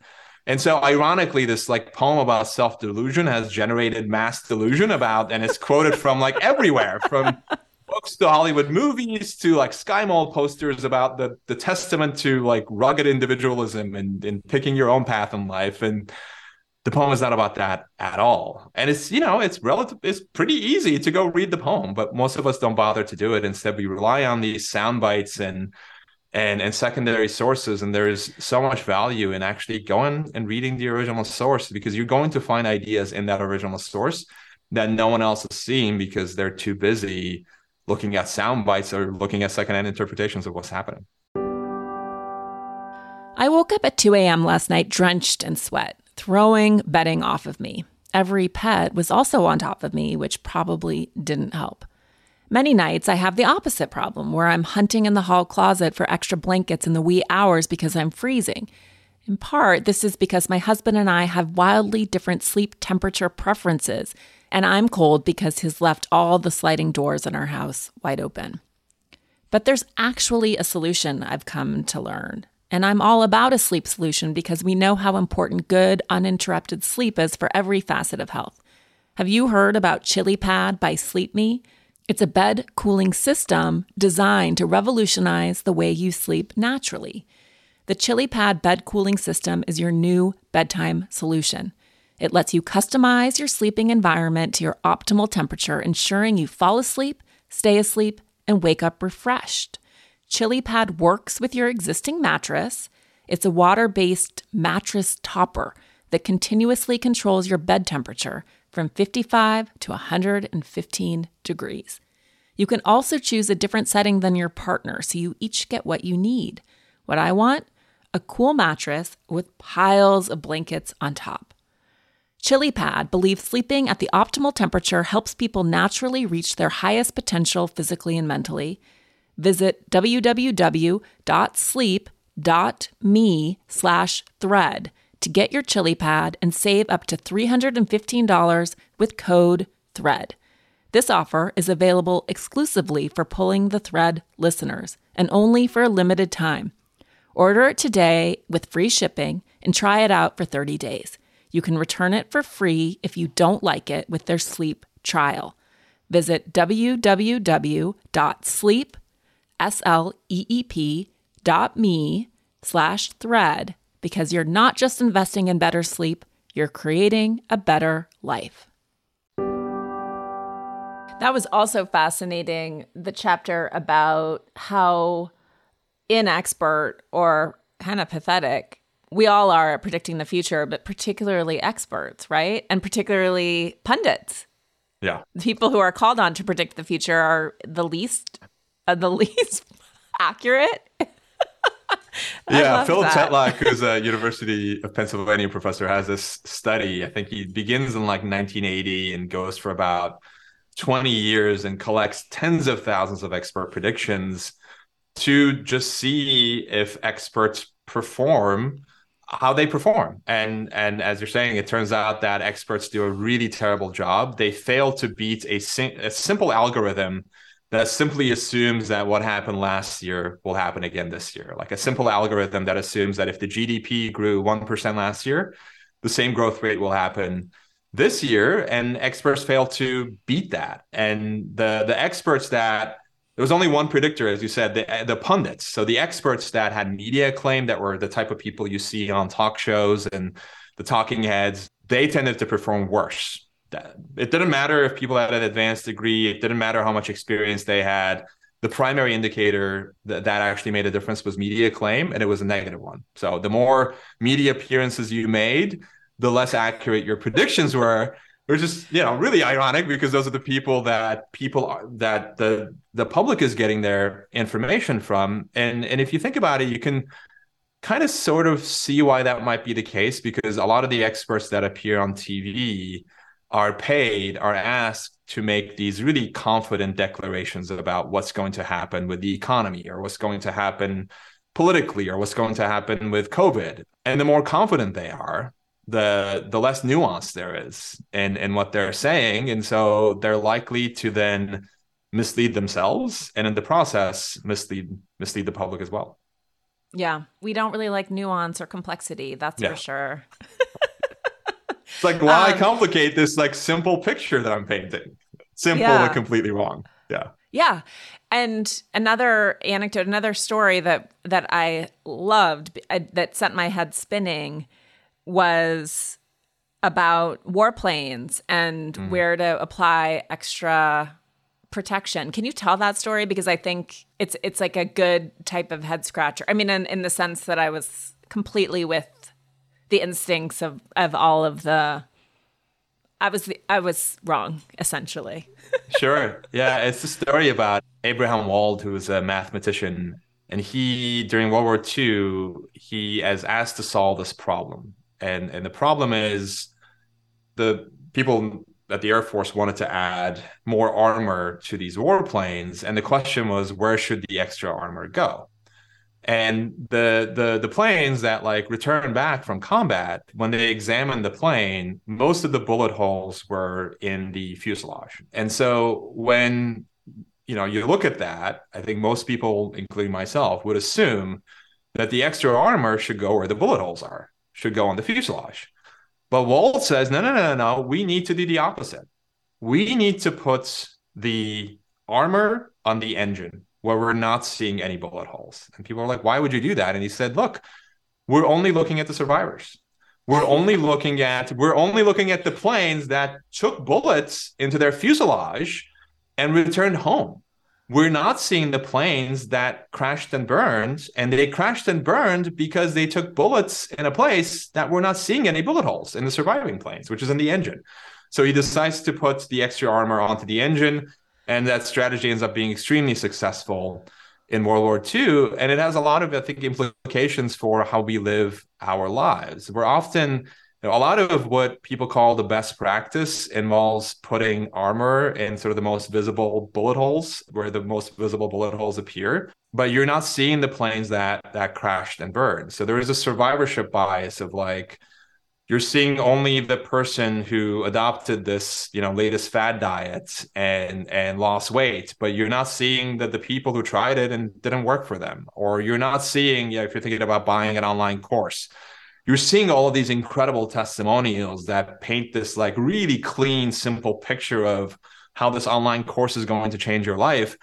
And so ironically, this like poem about self-delusion has generated mass delusion about, and it's quoted from like everywhere, from books to Hollywood movies to like sky SkyMall posters about the the testament to like rugged individualism and, and picking your own path in life. And the poem is not about that at all and it's you know it's relative it's pretty easy to go read the poem but most of us don't bother to do it instead we rely on these sound bites and and and secondary sources and there's so much value in actually going and reading the original source because you're going to find ideas in that original source that no one else is seeing because they're too busy looking at sound bites or looking at secondhand interpretations of what's happening I woke up at 2 a.m. last night drenched in sweat throwing bedding off of me. Every pet was also on top of me, which probably didn't help. Many nights I have the opposite problem where I'm hunting in the hall closet for extra blankets in the wee hours because I'm freezing. In part, this is because my husband and I have wildly different sleep temperature preferences, and I'm cold because he's left all the sliding doors in our house wide open. But there's actually a solution I've come to learn. And I'm all about a sleep solution because we know how important good, uninterrupted sleep is for every facet of health. Have you heard about ChiliPad by SleepMe? It's a bed cooling system designed to revolutionize the way you sleep naturally. The ChiliPad bed cooling system is your new bedtime solution. It lets you customize your sleeping environment to your optimal temperature, ensuring you fall asleep, stay asleep, and wake up refreshed. ChiliPad works with your existing mattress. It's a water based mattress topper that continuously controls your bed temperature from 55 to 115 degrees. You can also choose a different setting than your partner so you each get what you need. What I want? A cool mattress with piles of blankets on top. ChiliPad believes sleeping at the optimal temperature helps people naturally reach their highest potential physically and mentally visit www.sleep.me slash thread to get your ChiliPad and save up to $315 with code THREAD. This offer is available exclusively for Pulling the Thread listeners and only for a limited time. Order it today with free shipping and try it out for 30 days. You can return it for free if you don't like it with their sleep trial. Visit www.sleep.me S-L-E-E-P dot me slash thread because you're not just investing in better sleep, you're creating a better life. That was also fascinating, the chapter about how inexpert or kind of pathetic we all are at predicting the future, but particularly experts, right? And particularly pundits. Yeah. People who are called on to predict the future are the least uh, the least accurate. Yeah, Philip Tetlock, who's a University of Pennsylvania professor, has this study. I think he begins in like 1980 and goes for about 20 years and collects tens of thousands of expert predictions to just see if experts perform how they perform. And and as you're saying it turns out that experts do a really terrible job. They fail to beat a, a simple algorithm that simply assumes that what happened last year will happen again this year. Like a simple algorithm that assumes that if the GDP grew 1% last year, the same growth rate will happen this year. And experts fail to beat that. And the, the experts that there was only one predictor, as you said, the, the pundits. So the experts that had media acclaim, that were the type of people you see on talk shows and the talking heads, they tended to perform worse it didn't matter if people had an advanced degree it didn't matter how much experience they had the primary indicator that, that actually made a difference was media claim, and it was a negative one. So the more media appearances you made the less accurate your predictions were which is you know really ironic because those are the people that people are, that the the public is getting their information from. And and if you think about it you can kind of sort of see why that might be the case because a lot of the experts that appear on TV are paid are asked to make these really confident declarations about what's going to happen with the economy or what's going to happen politically or what's going to happen with covid. And the more confident they are the the less nuance there is in in what they're saying. And so they're likely to then mislead themselves and in the process mislead mislead the public as well. Yeah we don't really like nuance or complexity that's yeah. for sure It's like why um, complicate this like simple picture that I'm painting? Simple yeah. and completely wrong. Yeah. Yeah. And another anecdote, another story that that I loved uh, that sent my head spinning was about warplanes and mm. where to apply extra protection. Can you tell that story because I think it's it's like a good type of head scratcher. I mean in, in the sense that I was completely with the instincts of of all of the I was the, I was wrong essentially. sure. Yeah, it's a story about Abraham Wald who was a mathematician and he during World War II he is asked to solve this problem. And and the problem is the people that the Air Force wanted to add more armor to these warplanes and the question was where should the extra armor go? And the the the planes that like return back from combat when they examined the plane most of the bullet holes were in the fuselage. And so when you know you look at that i think most people including myself would assume that the extra armor should go where the bullet holes are should go on the fuselage. But Wald says no no no no no. We need to do the opposite. We need to put the armor on the engine where we're not seeing any bullet holes. And people are like, why would you do that? And he said, look, we're only looking at the survivors. We're only looking at we're only looking at the planes that took bullets into their fuselage and returned home. We're not seeing the planes that crashed and burned, and they crashed and burned because they took bullets in a place that we're not seeing any bullet holes in the surviving planes, which is in the engine. So he decides to put the extra armor onto the engine and that strategy ends up being extremely successful in World War II. And it has a lot of, I think, implications for how we live our lives. We're often, you know, a lot of what people call the best practice involves putting armor in sort of the most visible bullet holes where the most visible bullet holes appear. But you're not seeing the planes that that crashed and burned. So there is a survivorship bias of like, you're seeing only the person who adopted this you know latest fad diet and and lost weight but you're not seeing that the people who tried it and didn't work for them or you're not seeing yeah, if you're thinking about buying an online course you're seeing all of these incredible testimonials that paint this like really clean simple picture of how this online course is going to change your life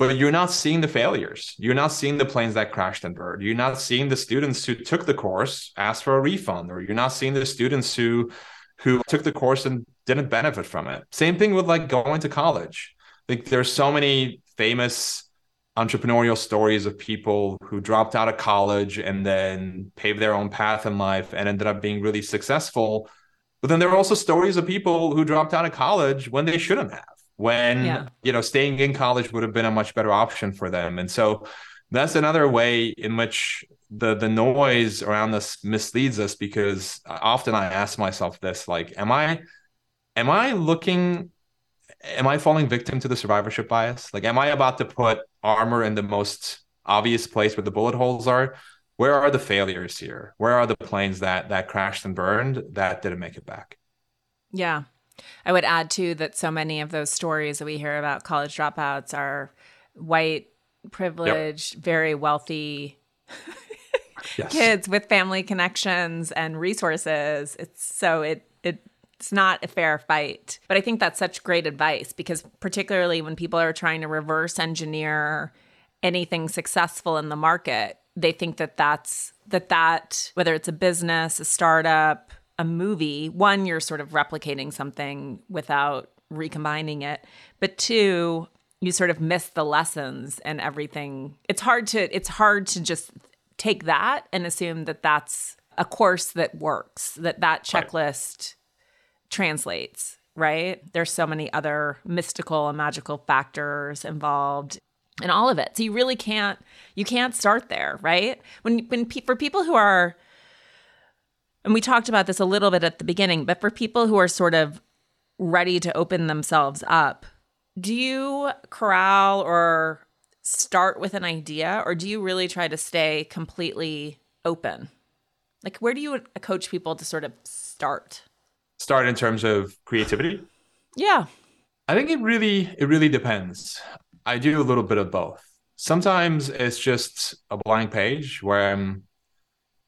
but you're not seeing the failures. You're not seeing the planes that crashed and burned. You're not seeing the students who took the course ask for a refund, or you're not seeing the students who who took the course and didn't benefit from it. Same thing with like going to college. Like there's so many famous entrepreneurial stories of people who dropped out of college and then paved their own path in life and ended up being really successful. But then there are also stories of people who dropped out of college when they shouldn't have when yeah. you know staying in college would have been a much better option for them. And so that's another way in which the the noise around us misleads us because often I ask myself this like am I am I looking am I falling victim to the survivorship bias? Like am I about to put armor in the most obvious place where the bullet holes are? Where are the failures here? Where are the planes that that crashed and burned that didn't make it back? Yeah I would add too that so many of those stories that we hear about college dropouts are white privileged, yep. very wealthy yes. kids with family connections and resources. It's so it it it's not a fair fight. But I think that's such great advice because particularly when people are trying to reverse engineer anything successful in the market, they think that that's that that whether it's a business, a startup, a movie, one you're sort of replicating something without recombining it, but two, you sort of miss the lessons and everything. It's hard to it's hard to just take that and assume that that's a course that works, that that checklist right. translates, right? There's so many other mystical and magical factors involved in all of it. So you really can't you can't start there, right? When when pe- for people who are and we talked about this a little bit at the beginning, but for people who are sort of ready to open themselves up do you corral or start with an idea or do you really try to stay completely open? Like where do you coach people to sort of start? Start in terms of creativity? Yeah. I think it really it really depends. I do a little bit of both. Sometimes it's just a blank page where I'm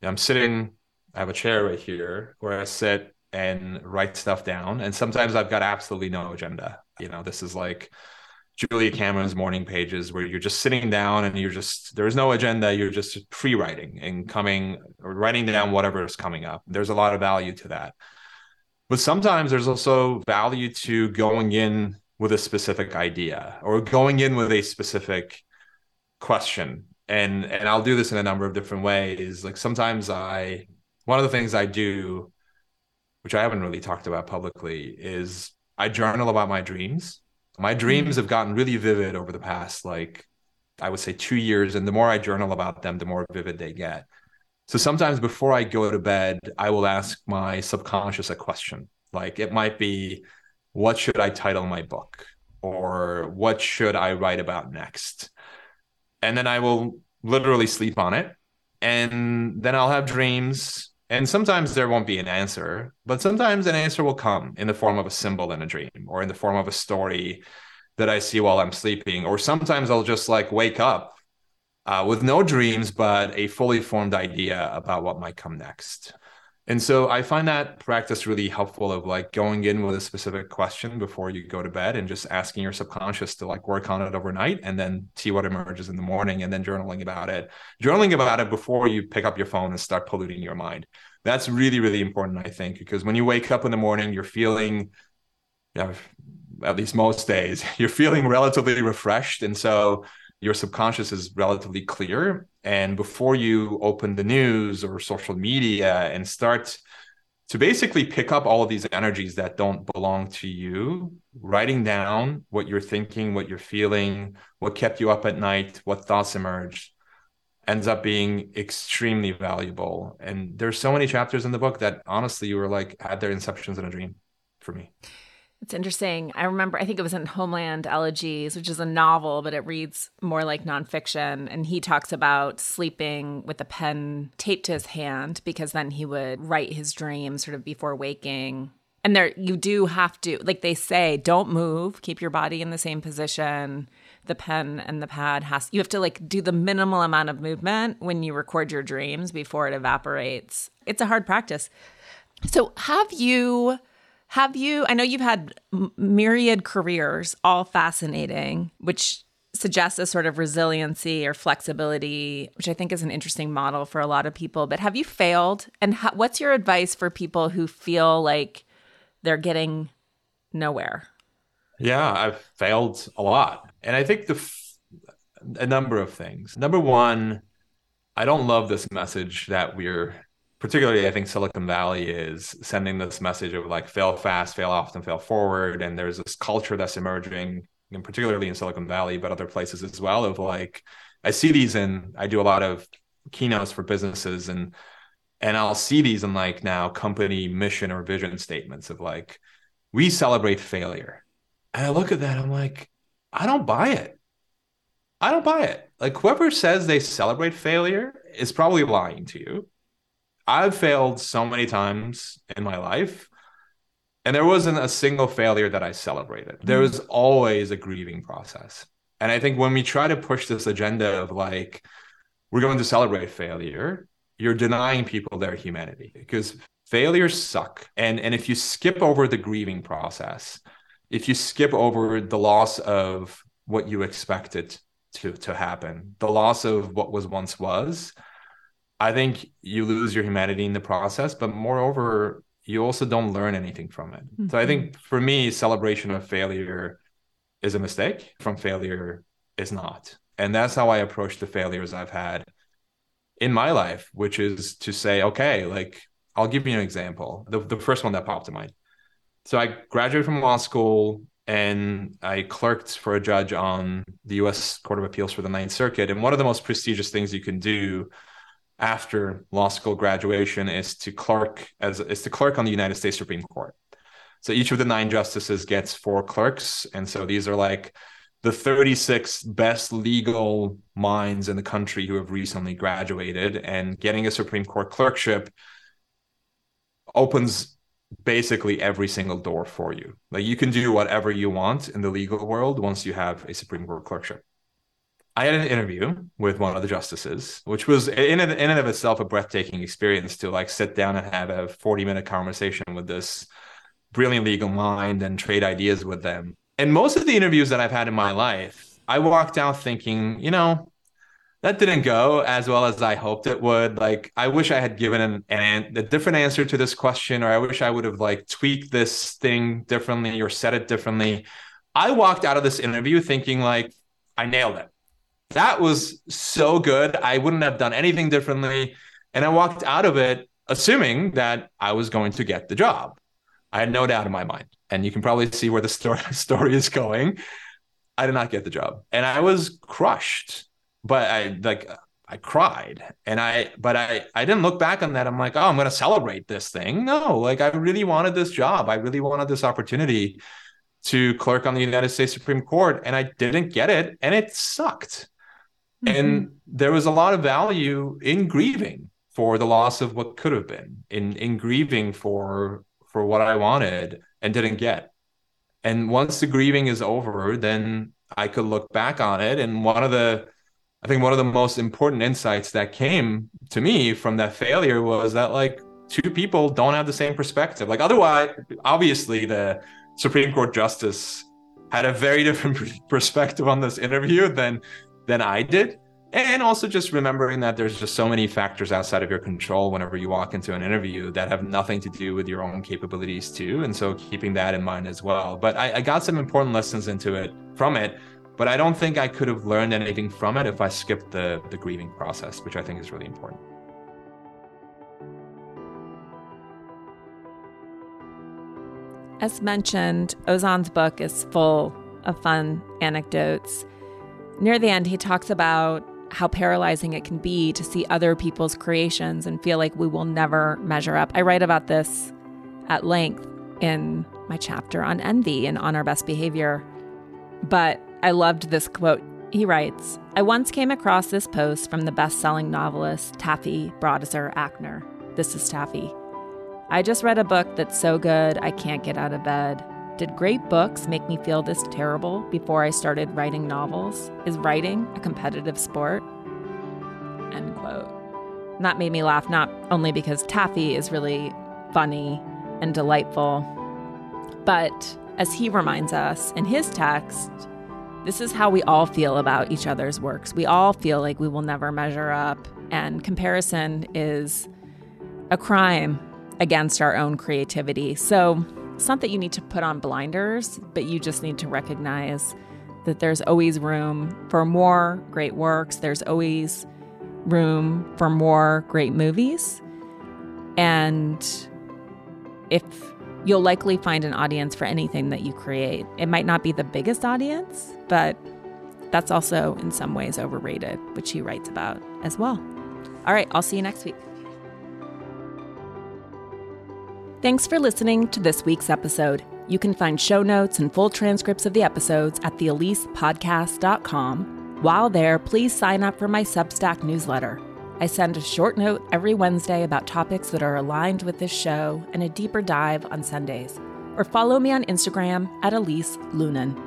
I'm sitting I have a chair right here where I sit and write stuff down. And sometimes I've got absolutely no agenda. You know this is like julia cameron's morning pages where you're just sitting down and you're just there's no agenda. You're just free writing and coming or writing down whatever is coming up. There's a lot of value to that. But sometimes there's also value to going in with a specific idea or going in with a specific question. And and I'll do this in a number of different ways. Like sometimes I one of the things I do which I haven't really talked about publicly is I journal about my dreams. My dreams mm-hmm. have gotten really vivid over the past, like, I would say two years. And the more I journal about them, the more vivid they get. So sometimes before I go to bed, I will ask my subconscious a question. Like, it might be, what should I title my book? Or what should I write about next? And then I will literally sleep on it. And then I'll have dreams and sometimes there won't be an answer, but sometimes an answer will come in the form of a symbol in a dream or in the form of a story that I see while I'm sleeping. Or sometimes I'll just like wake up uh, with no dreams, but a fully formed idea about what might come next. And so I find that practice really helpful of like going in with a specific question before you go to bed and just asking your subconscious to like work on it overnight and then see what emerges in the morning and then journaling about it. Journaling about it before you pick up your phone and start polluting your mind. That's really, really important, I think, because when you wake up in the morning, you're feeling, you know, at least most days, you're feeling relatively refreshed. And so your subconscious is relatively clear. And before you open the news or social media and start to basically pick up all of these energies that don't belong to you, writing down what you're thinking, what you're feeling, what kept you up at night, what thoughts emerged, ends up being extremely valuable. And there's so many chapters in the book that honestly you were like had their inceptions in a dream for me. It's interesting. I remember, I think it was in Homeland Elegies, which is a novel, but it reads more like nonfiction. And he talks about sleeping with a pen taped to his hand because then he would write his dreams sort of before waking. And there, you do have to, like they say, don't move, keep your body in the same position. The pen and the pad has, you have to like do the minimal amount of movement when you record your dreams before it evaporates. It's a hard practice. So, have you have you, I know you've had myriad careers, all fascinating, which suggests a sort of resiliency or flexibility, which I think is an interesting model for a lot of people. But have you failed? And what's your advice for people who feel like they're getting nowhere? Yeah, I've failed a lot. And I think the f- a number of things. Number one, I don't love this message that we're particularly I think Silicon Valley is sending this message of like fail fast, fail often, fail forward. And there's this culture that's emerging, and particularly in Silicon Valley, but other places as well, of like I see these in I do a lot of keynotes for businesses and and I'll see these in like now company mission or vision statements of like we celebrate failure. And I look at that I'm like I don't buy it. I don't buy it. Like whoever says they celebrate failure is probably lying to you. I've failed so many times in my life and there wasn't a single failure that I celebrated. There mm. was always a grieving process. And I think when we try to push this agenda of like, we're going to celebrate failure, you're denying people their humanity because failures suck. And, and if you skip over the grieving process, if you skip over the loss of what you expected to, to happen, the loss of what was once was, I think you lose your humanity in the process. But moreover, you also don't learn anything from it. Mm-hmm. So I think mm-hmm. for me, celebration of failure is a mistake. From failure is not. And that's how I approach the failures I've had in my life, which is to say, okay, like I'll give you an example. The, the first one that popped to mind. So I graduated from law school and I clerked for a judge on the US Court of Appeals for the Ninth Circuit. And one of the most prestigious things you can do after law school graduation is to clerk as is to clerk on the United States Supreme Court. So each of the nine justices gets four clerks, and so these are like the 36 best legal minds in the country who have recently graduated, and getting a Supreme Court clerkship opens basically every single door for you. Like you can do whatever you want in the legal world once you have a Supreme Court clerkship. I had an interview with one of the justices, which was in and, in and of itself a breathtaking experience to like sit down and have a 40 minute conversation with this brilliant legal mind and trade ideas with them. And most of the interviews that I've had in my life, I walked out thinking, you know, that didn't go as well as I hoped it would. Like, I wish I had given an, an, a different answer to this question, or I wish I would have like tweaked this thing differently or said it differently. I walked out of this interview thinking like I nailed it that was so good. I wouldn't have done anything differently. And I walked out of it assuming that I was going to get the job. I had no doubt in my mind. And you can probably see where the story, is going. I did not get the job. And I was crushed. But I like I cried and I but I I didn't look back on that. I'm like, oh, I'm gonna celebrate this thing. No, like I really wanted this job. I really wanted this opportunity to clerk on the United States Supreme Court and I didn't get it and it sucked. Mm-hmm. And there was a lot of value in grieving for the loss of what could have been, in in grieving for for what I wanted and didn't get. And once the grieving is over, then I could look back on it. And one of the I think one of the most important insights that came to me from that failure was that like two people don't have the same perspective. Like otherwise, obviously the Supreme Court justice had a very different perspective on this interview than than I did. And also just remembering that there's just so many factors outside of your control whenever you walk into an interview that have nothing to do with your own capabilities too. And so keeping that in mind as well. But I, I got some important lessons into it from it. But I don't think I could have learned anything from it if I skipped the the grieving process, which I think is really important. As mentioned, Ozan's book is full of fun anecdotes. Near the end, he talks about how paralyzing it can be to see other people's creations and feel like we will never measure up. I write about this at length in my chapter on envy and on our best behavior. But I loved this quote. He writes I once came across this post from the best selling novelist Taffy Brodesser-Akner. This is Taffy. I just read a book that's so good I can't get out of bed. Did great books make me feel this terrible before I started writing novels? Is writing a competitive sport? End quote. And that made me laugh not only because Taffy is really funny and delightful, but as he reminds us in his text, this is how we all feel about each other's works. We all feel like we will never measure up, and comparison is a crime against our own creativity. So, it's not that you need to put on blinders, but you just need to recognize that there's always room for more great works. There's always room for more great movies. And if you'll likely find an audience for anything that you create, it might not be the biggest audience, but that's also in some ways overrated, which he writes about as well. All right, I'll see you next week. Thanks for listening to this week's episode. You can find show notes and full transcripts of the episodes at theelisepodcast.com. While there, please sign up for my Substack newsletter. I send a short note every Wednesday about topics that are aligned with this show and a deeper dive on Sundays. Or follow me on Instagram at Elise Loehnen.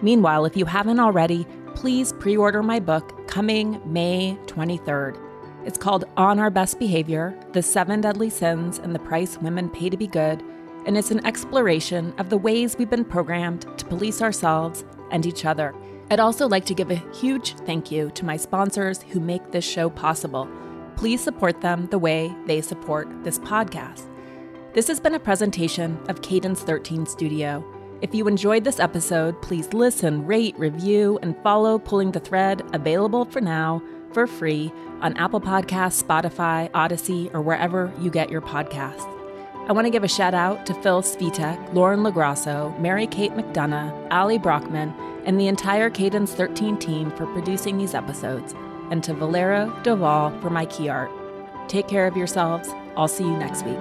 Meanwhile, if you haven't already, please pre order my book coming May 23rd. It's called On Our Best Behavior The Seven Deadly Sins and the Price Women Pay to Be Good, and it's an exploration of the ways we've been programmed to police ourselves and each other. I'd also like to give a huge thank you to my sponsors who make this show possible. Please support them the way they support this podcast. This has been a presentation of Cadence 13 Studio. If you enjoyed this episode, please listen, rate, review, and follow Pulling the Thread, available for now for free on Apple Podcasts, Spotify, Audacy, or wherever you get your podcasts. I want to give a shout out to Phil Svitek, Lauren Lagrasso, Mary Kate McDonough, Ali Brockman, and the entire Cadence 13 team for producing these episodes, and to Valero Doval for my key art. Take care of yourselves. I'll see you next week.